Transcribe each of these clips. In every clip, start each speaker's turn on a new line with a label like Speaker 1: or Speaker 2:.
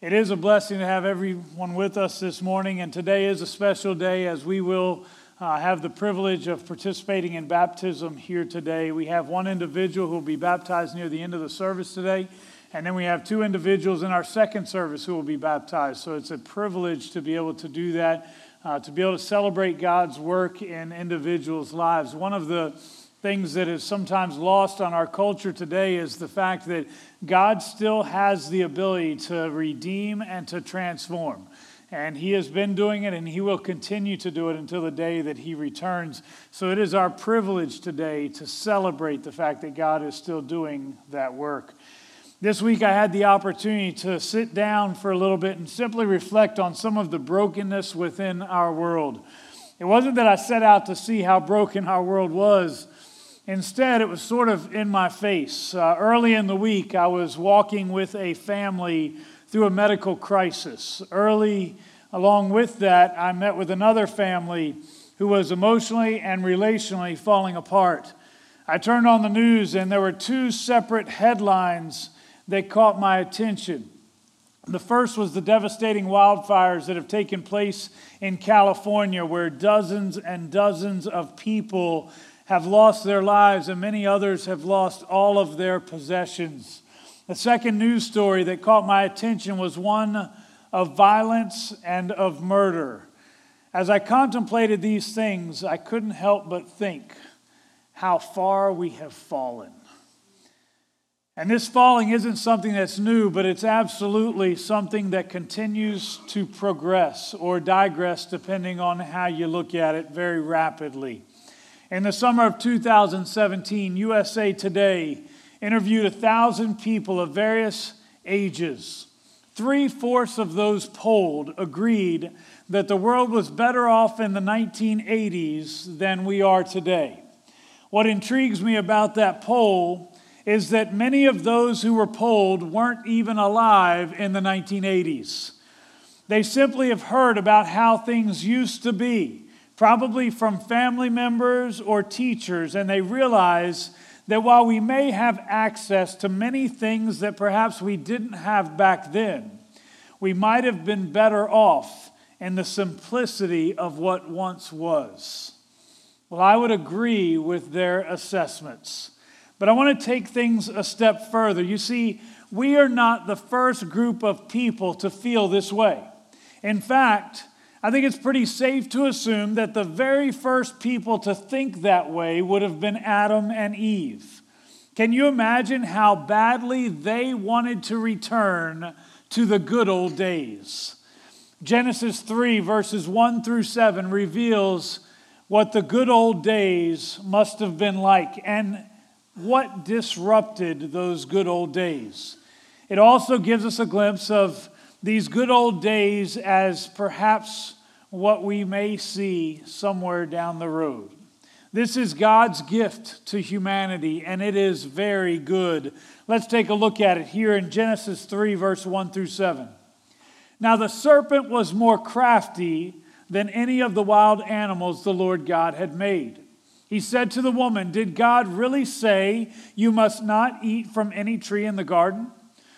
Speaker 1: It is a blessing to have everyone with us this morning, and today is a special day as we will uh, have the privilege of participating in baptism here today. We have one individual who will be baptized near the end of the service today, and then we have two individuals in our second service who will be baptized. So it's a privilege to be able to do that, uh, to be able to celebrate God's work in individuals' lives. One of the things that is sometimes lost on our culture today is the fact that God still has the ability to redeem and to transform. And He has been doing it, and He will continue to do it until the day that He returns. So it is our privilege today to celebrate the fact that God is still doing that work. This week, I had the opportunity to sit down for a little bit and simply reflect on some of the brokenness within our world. It wasn't that I set out to see how broken our world was, Instead, it was sort of in my face. Uh, early in the week, I was walking with a family through a medical crisis. Early, along with that, I met with another family who was emotionally and relationally falling apart. I turned on the news, and there were two separate headlines that caught my attention. The first was the devastating wildfires that have taken place in California, where dozens and dozens of people have lost their lives, and many others have lost all of their possessions. The second news story that caught my attention was one of violence and of murder. As I contemplated these things, I couldn't help but think how far we have fallen. And this falling isn't something that's new, but it's absolutely something that continues to progress or digress, depending on how you look at it, very rapidly. In the summer of 2017, USA Today interviewed a thousand people of various ages. Three fourths of those polled agreed that the world was better off in the 1980s than we are today. What intrigues me about that poll is that many of those who were polled weren't even alive in the 1980s. They simply have heard about how things used to be probably from family members or teachers, and they realize that while we may have access to many things that perhaps we didn't have back then, we might have been better off in the simplicity of what once was. Well, I would agree with their assessments. But I want to take things a step further. You see, we are not the first group of people to feel this way. In fact, I think it's pretty safe to assume that the very first people to think that way would have been Adam and Eve. Can you imagine how badly they wanted to return to the good old days? Genesis 3, verses 1 through 7, reveals what the good old days must have been like and what disrupted those good old days. It also gives us a glimpse of these good old days as perhaps what we may see somewhere down the road. This is God's gift to humanity, and it is very good. Let's take a look at it here in Genesis 3, verse 1 through 7. Now the serpent was more crafty than any of the wild animals the Lord God had made. He said to the woman, Did God really say you must not eat from any tree in the garden?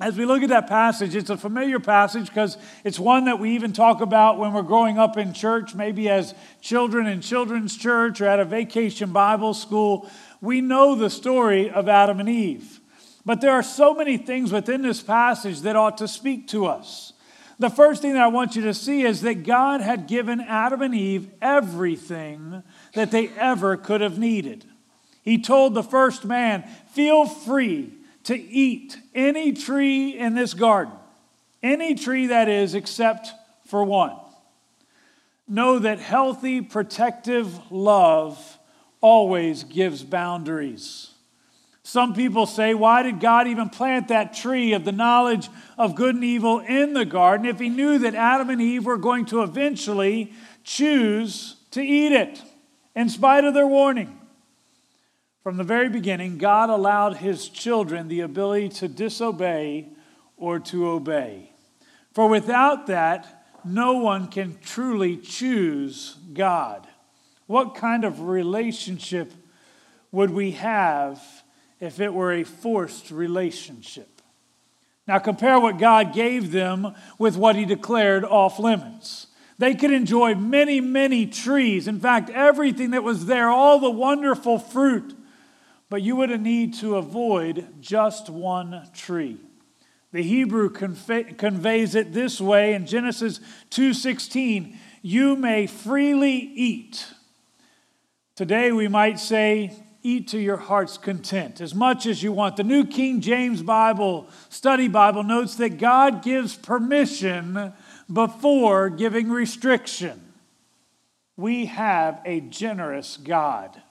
Speaker 1: As we look at that passage, it's a familiar passage because it's one that we even talk about when we're growing up in church, maybe as children in children's church or at a vacation Bible school. We know the story of Adam and Eve. But there are so many things within this passage that ought to speak to us. The first thing that I want you to see is that God had given Adam and Eve everything that they ever could have needed. He told the first man, Feel free to eat any tree in this garden, any tree that is, except for one. Know that healthy, protective love always gives boundaries. Some people say, why did God even plant that tree of the knowledge of good and evil in the garden if he knew that Adam and Eve were going to eventually choose to eat it in spite of their warning? From the very beginning, God allowed his children the ability to disobey or to obey. For without that, no one can truly choose God. What kind of relationship would we have if it were a forced relationship? Now, compare what God gave them with what He declared off limits. They could enjoy many, many trees. In fact, everything that was there, all the wonderful fruit but you would need to avoid just one tree. The Hebrew conveys it this way in Genesis 2:16, you may freely eat. Today we might say eat to your heart's content as much as you want. The New King James Bible Study Bible notes that God gives permission before giving restriction. We have a generous God.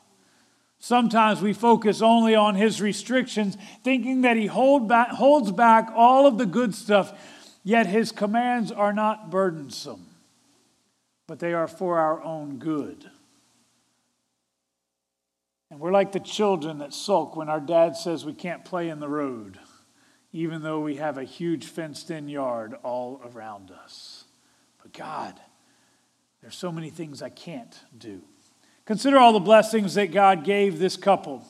Speaker 1: Sometimes we focus only on his restrictions, thinking that he hold back, holds back all of the good stuff, yet his commands are not burdensome, but they are for our own good. And we're like the children that sulk when our dad says we can't play in the road, even though we have a huge fenced in yard all around us. But God, there's so many things I can't do. Consider all the blessings that God gave this couple.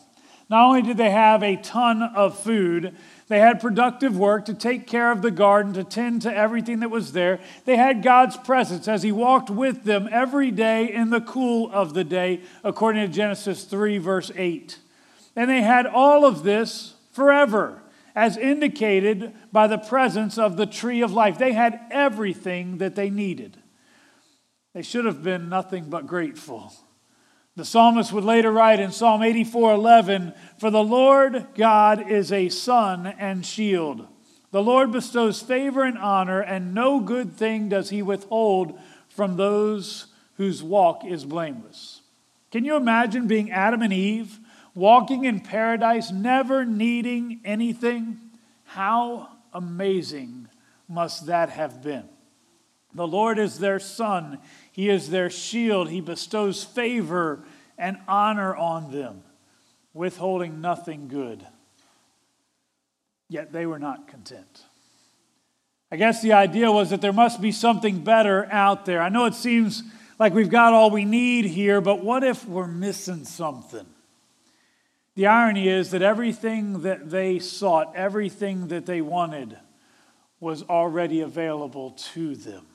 Speaker 1: Not only did they have a ton of food, they had productive work to take care of the garden, to tend to everything that was there. They had God's presence as He walked with them every day in the cool of the day, according to Genesis 3, verse 8. And they had all of this forever, as indicated by the presence of the tree of life. They had everything that they needed. They should have been nothing but grateful. The psalmist would later write in Psalm 84 11, For the Lord God is a sun and shield. The Lord bestows favor and honor, and no good thing does he withhold from those whose walk is blameless. Can you imagine being Adam and Eve, walking in paradise, never needing anything? How amazing must that have been? The Lord is their sun, He is their shield, He bestows favor and honor on them, withholding nothing good. Yet they were not content. I guess the idea was that there must be something better out there. I know it seems like we've got all we need here, but what if we're missing something? The irony is that everything that they sought, everything that they wanted, was already available to them.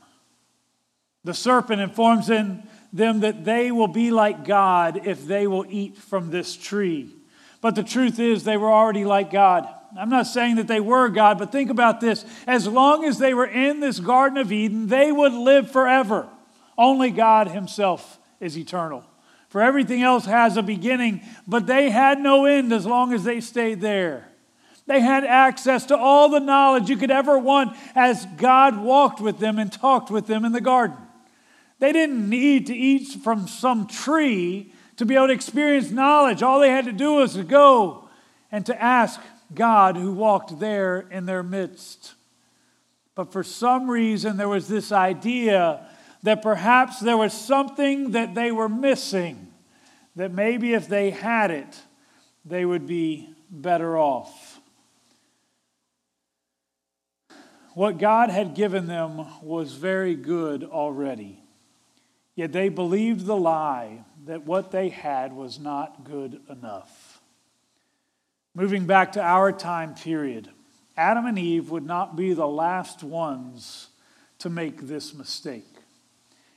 Speaker 1: The serpent informs them that they will be like God if they will eat from this tree. But the truth is, they were already like God. I'm not saying that they were God, but think about this. As long as they were in this Garden of Eden, they would live forever. Only God Himself is eternal. For everything else has a beginning, but they had no end as long as they stayed there. They had access to all the knowledge you could ever want as God walked with them and talked with them in the garden. They didn't need to eat from some tree to be able to experience knowledge. All they had to do was to go and to ask God who walked there in their midst. But for some reason, there was this idea that perhaps there was something that they were missing, that maybe if they had it, they would be better off. What God had given them was very good already. Yet they believed the lie that what they had was not good enough. Moving back to our time period, Adam and Eve would not be the last ones to make this mistake.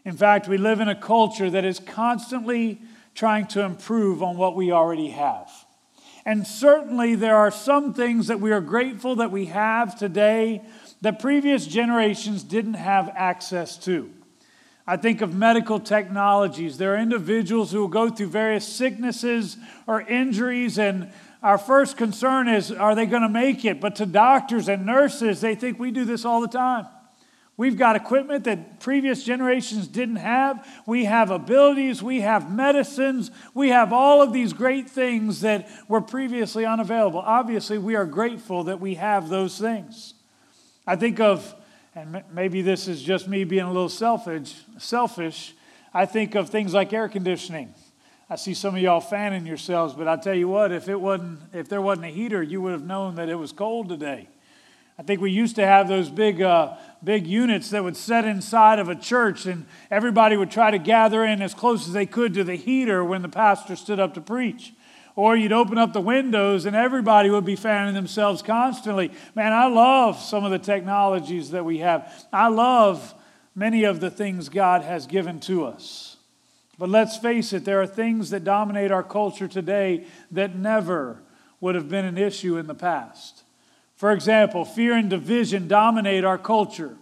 Speaker 1: In fact, we live in a culture that is constantly trying to improve on what we already have. And certainly there are some things that we are grateful that we have today that previous generations didn't have access to. I think of medical technologies. There are individuals who will go through various sicknesses or injuries, and our first concern is are they going to make it? But to doctors and nurses, they think we do this all the time. We've got equipment that previous generations didn't have. We have abilities, we have medicines, we have all of these great things that were previously unavailable. Obviously, we are grateful that we have those things. I think of, and maybe this is just me being a little selfish, selfish, I think of things like air conditioning. I see some of y'all fanning yourselves, but I tell you what, if it wasn't, if there wasn't a heater, you would have known that it was cold today. I think we used to have those big, uh, big units that would set inside of a church, and everybody would try to gather in as close as they could to the heater when the pastor stood up to preach. Or you'd open up the windows, and everybody would be fanning themselves constantly. Man, I love some of the technologies that we have. I love many of the things God has given to us. But let's face it, there are things that dominate our culture today that never would have been an issue in the past. For example, fear and division dominate our culture.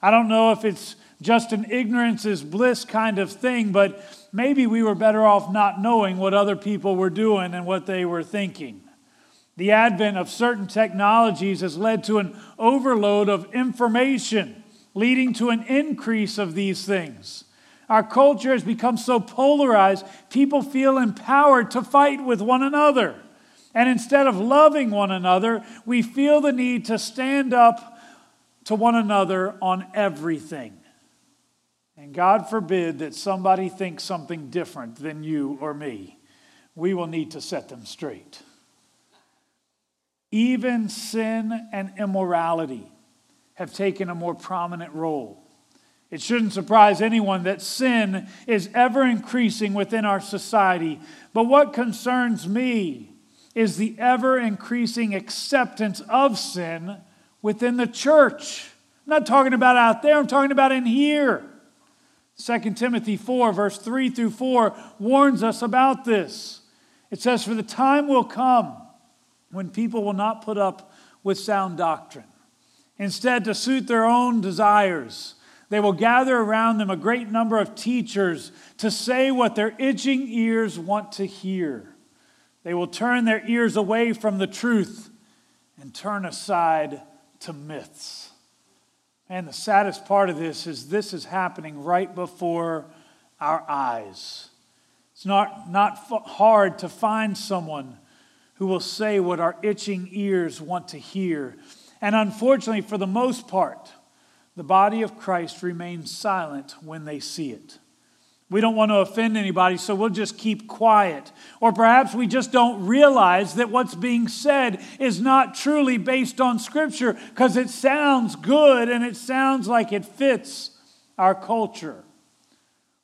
Speaker 1: I don't know if it's just an ignorance is bliss kind of thing, but maybe we were better off not knowing what other people were doing and what they were thinking. The advent of certain technologies has led to an overload of information, leading to an increase of these things. Our culture has become so polarized, people feel empowered to fight with one another. And instead of loving one another, we feel the need to stand up to one another on everything. And God forbid that somebody thinks something different than you or me. We will need to set them straight. Even sin and immorality have taken a more prominent role. It shouldn't surprise anyone that sin is ever increasing within our society. But what concerns me is the ever increasing acceptance of sin within the church. I'm not talking about out there, I'm talking about in here. 2 Timothy 4, verse 3 through 4, warns us about this. It says, For the time will come when people will not put up with sound doctrine. Instead, to suit their own desires, they will gather around them a great number of teachers to say what their itching ears want to hear. They will turn their ears away from the truth and turn aside to myths. And the saddest part of this is this is happening right before our eyes. It's not, not hard to find someone who will say what our itching ears want to hear. And unfortunately, for the most part, the body of Christ remains silent when they see it. We don't want to offend anybody, so we'll just keep quiet. Or perhaps we just don't realize that what's being said is not truly based on Scripture because it sounds good and it sounds like it fits our culture.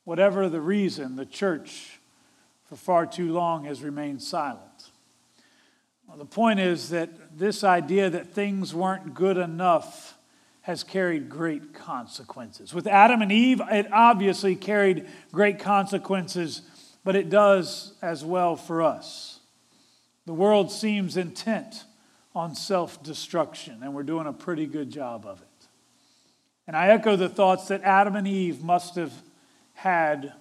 Speaker 1: Whatever the reason, the church for far too long has remained silent. Well, the point is that this idea that things weren't good enough has carried great consequences. With Adam and Eve, it obviously carried great consequences, but it does as well for us. The world seems intent on self destruction, and we're doing a pretty good job of it. And I echo the thoughts that Adam and Eve must have had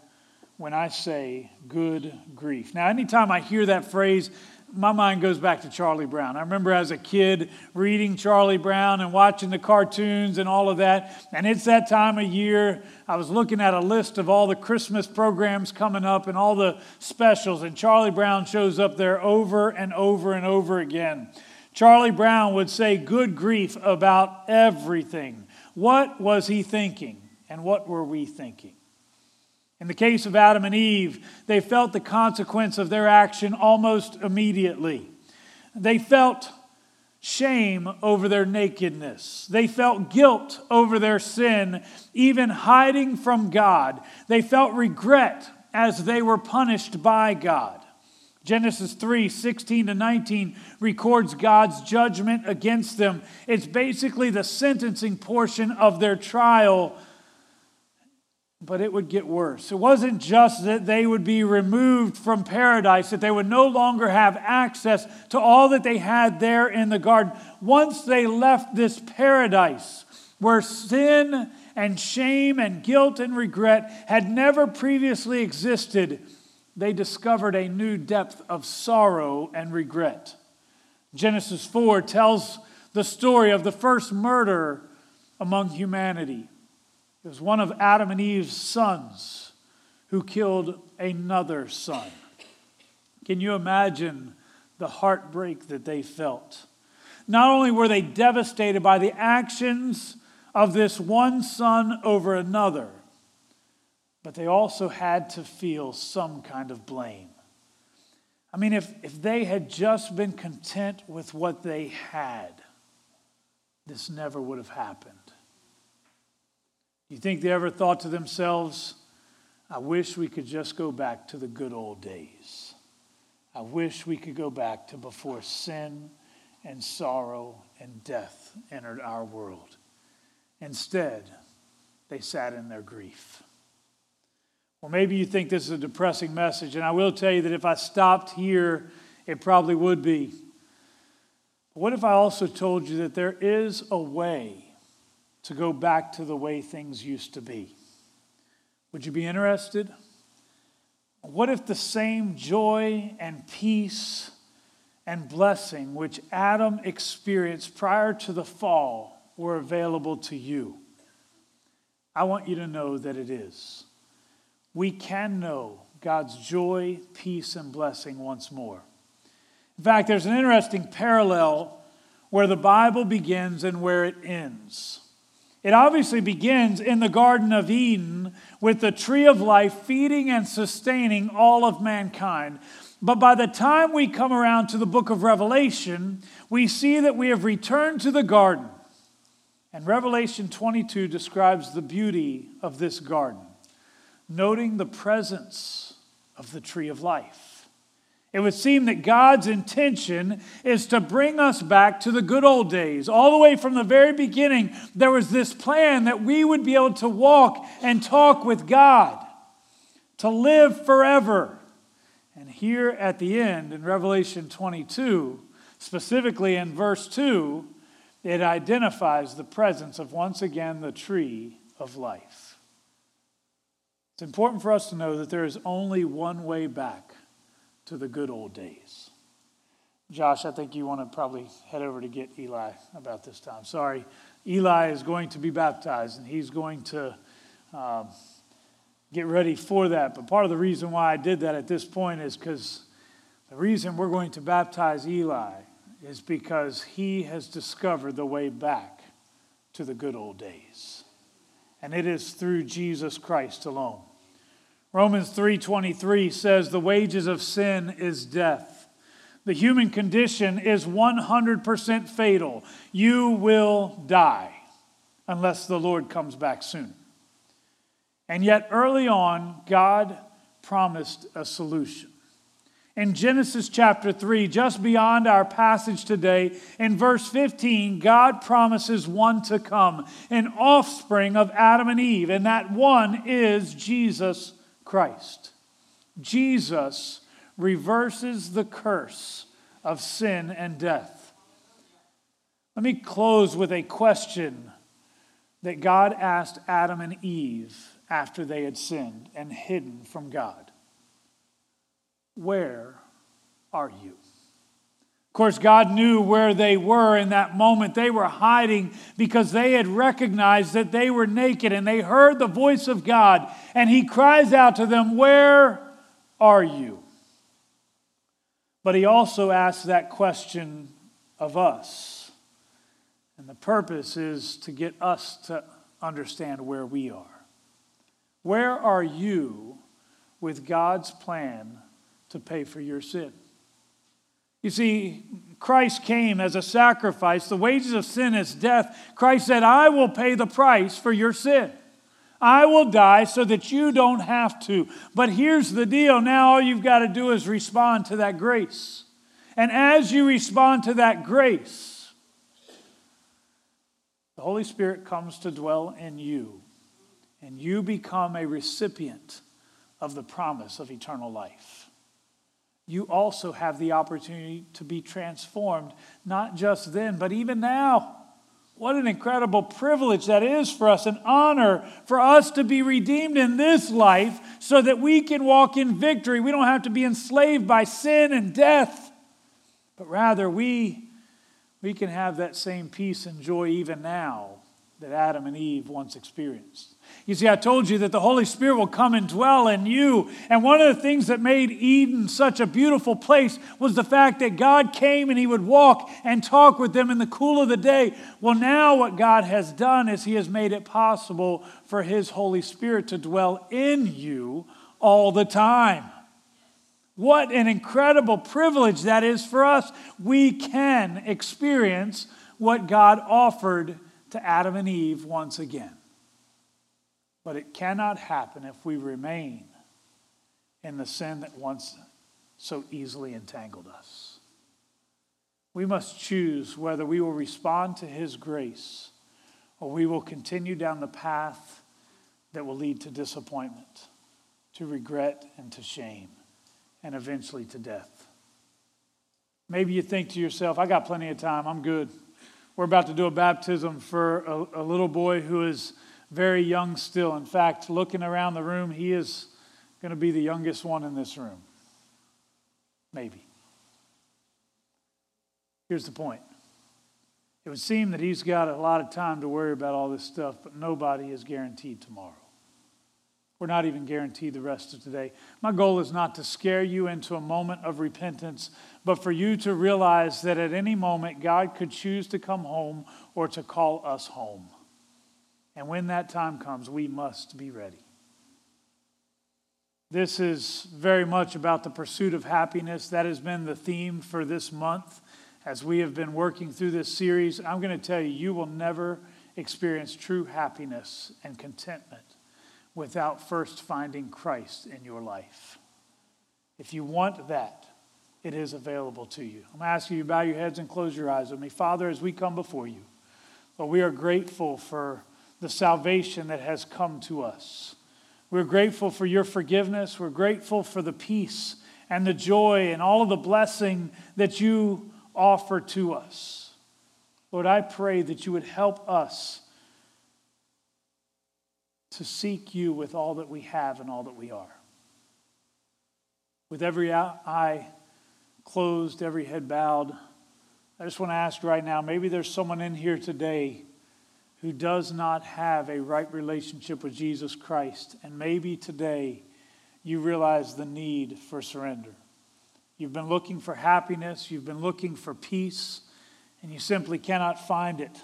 Speaker 1: when I say good grief. Now, anytime I hear that phrase, my mind goes back to Charlie Brown. I remember as a kid reading Charlie Brown and watching the cartoons and all of that. And it's that time of year. I was looking at a list of all the Christmas programs coming up and all the specials, and Charlie Brown shows up there over and over and over again. Charlie Brown would say good grief about everything. What was he thinking? And what were we thinking? In the case of Adam and Eve, they felt the consequence of their action almost immediately. They felt shame over their nakedness. They felt guilt over their sin, even hiding from God. They felt regret as they were punished by God. Genesis 3 16 to 19 records God's judgment against them. It's basically the sentencing portion of their trial but it would get worse. It wasn't just that they would be removed from paradise, that they would no longer have access to all that they had there in the garden. Once they left this paradise where sin and shame and guilt and regret had never previously existed, they discovered a new depth of sorrow and regret. Genesis 4 tells the story of the first murder among humanity. It was one of Adam and Eve's sons who killed another son. Can you imagine the heartbreak that they felt? Not only were they devastated by the actions of this one son over another, but they also had to feel some kind of blame. I mean, if, if they had just been content with what they had, this never would have happened. You think they ever thought to themselves, I wish we could just go back to the good old days. I wish we could go back to before sin and sorrow and death entered our world. Instead, they sat in their grief. Well, maybe you think this is a depressing message, and I will tell you that if I stopped here, it probably would be. But what if I also told you that there is a way to go back to the way things used to be. Would you be interested? What if the same joy and peace and blessing which Adam experienced prior to the fall were available to you? I want you to know that it is. We can know God's joy, peace, and blessing once more. In fact, there's an interesting parallel where the Bible begins and where it ends. It obviously begins in the Garden of Eden with the tree of life feeding and sustaining all of mankind. But by the time we come around to the book of Revelation, we see that we have returned to the garden. And Revelation 22 describes the beauty of this garden, noting the presence of the tree of life. It would seem that God's intention is to bring us back to the good old days. All the way from the very beginning, there was this plan that we would be able to walk and talk with God, to live forever. And here at the end, in Revelation 22, specifically in verse 2, it identifies the presence of once again the tree of life. It's important for us to know that there is only one way back to the good old days. Josh, I think you want to probably head over to get Eli about this time. Sorry, Eli is going to be baptized and he's going to um, get ready for that. But part of the reason why I did that at this point is because the reason we're going to baptize Eli is because he has discovered the way back to the good old days. And it is through Jesus Christ alone. Romans 3:23 says the wages of sin is death. The human condition is 100% fatal. You will die unless the Lord comes back soon. And yet early on God promised a solution. In Genesis chapter 3, just beyond our passage today, in verse 15, God promises one to come, an offspring of Adam and Eve, and that one is Jesus Christ. Jesus reverses the curse of sin and death. Let me close with a question that God asked Adam and Eve after they had sinned and hidden from God Where are you? Course, God knew where they were in that moment. They were hiding because they had recognized that they were naked and they heard the voice of God. And He cries out to them, Where are you? But He also asks that question of us. And the purpose is to get us to understand where we are. Where are you with God's plan to pay for your sin? You see, Christ came as a sacrifice. The wages of sin is death. Christ said, I will pay the price for your sin. I will die so that you don't have to. But here's the deal now all you've got to do is respond to that grace. And as you respond to that grace, the Holy Spirit comes to dwell in you, and you become a recipient of the promise of eternal life you also have the opportunity to be transformed, not just then, but even now. What an incredible privilege that is for us, an honor for us to be redeemed in this life so that we can walk in victory. We don't have to be enslaved by sin and death, but rather we, we can have that same peace and joy even now that Adam and Eve once experienced. You see, I told you that the Holy Spirit will come and dwell in you. And one of the things that made Eden such a beautiful place was the fact that God came and He would walk and talk with them in the cool of the day. Well, now what God has done is He has made it possible for His Holy Spirit to dwell in you all the time. What an incredible privilege that is for us. We can experience what God offered to Adam and Eve once again. But it cannot happen if we remain in the sin that once so easily entangled us. We must choose whether we will respond to His grace or we will continue down the path that will lead to disappointment, to regret, and to shame, and eventually to death. Maybe you think to yourself, I got plenty of time, I'm good. We're about to do a baptism for a, a little boy who is very young still. In fact, looking around the room, he is going to be the youngest one in this room. Maybe. Here's the point it would seem that he's got a lot of time to worry about all this stuff, but nobody is guaranteed tomorrow. We're not even guaranteed the rest of today. My goal is not to scare you into a moment of repentance, but for you to realize that at any moment God could choose to come home or to call us home. And when that time comes, we must be ready. This is very much about the pursuit of happiness. That has been the theme for this month as we have been working through this series. I'm going to tell you, you will never experience true happiness and contentment without first finding Christ in your life. If you want that, it is available to you. I'm asking you to bow your heads and close your eyes with me. Father, as we come before you, Lord, we are grateful for the salvation that has come to us. We're grateful for your forgiveness. We're grateful for the peace and the joy and all of the blessing that you offer to us. Lord, I pray that you would help us to seek you with all that we have and all that we are. With every eye closed, every head bowed, I just want to ask right now maybe there's someone in here today who does not have a right relationship with Jesus Christ. And maybe today you realize the need for surrender. You've been looking for happiness, you've been looking for peace, and you simply cannot find it.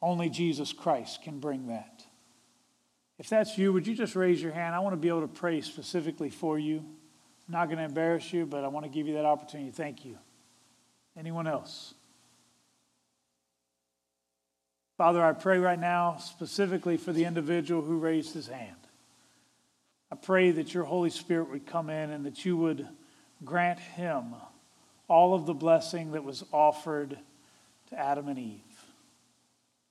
Speaker 1: Only Jesus Christ can bring that. If that's you, would you just raise your hand? I want to be able to pray specifically for you. I'm not going to embarrass you, but I want to give you that opportunity. Thank you. Anyone else? Father, I pray right now specifically for the individual who raised his hand. I pray that your Holy Spirit would come in and that you would grant him all of the blessing that was offered to Adam and Eve.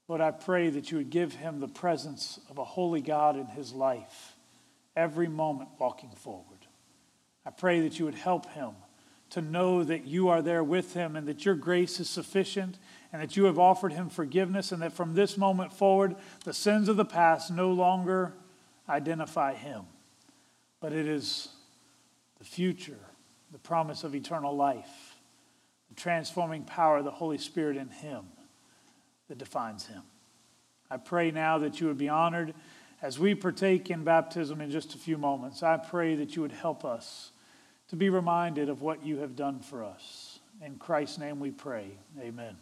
Speaker 1: Lord, I pray that you would give him the presence of a holy God in his life every moment walking forward. I pray that you would help him to know that you are there with him and that your grace is sufficient and that you have offered him forgiveness, and that from this moment forward, the sins of the past no longer identify him, but it is the future, the promise of eternal life, the transforming power of the Holy Spirit in him that defines him. I pray now that you would be honored as we partake in baptism in just a few moments. I pray that you would help us to be reminded of what you have done for us. In Christ's name we pray. Amen.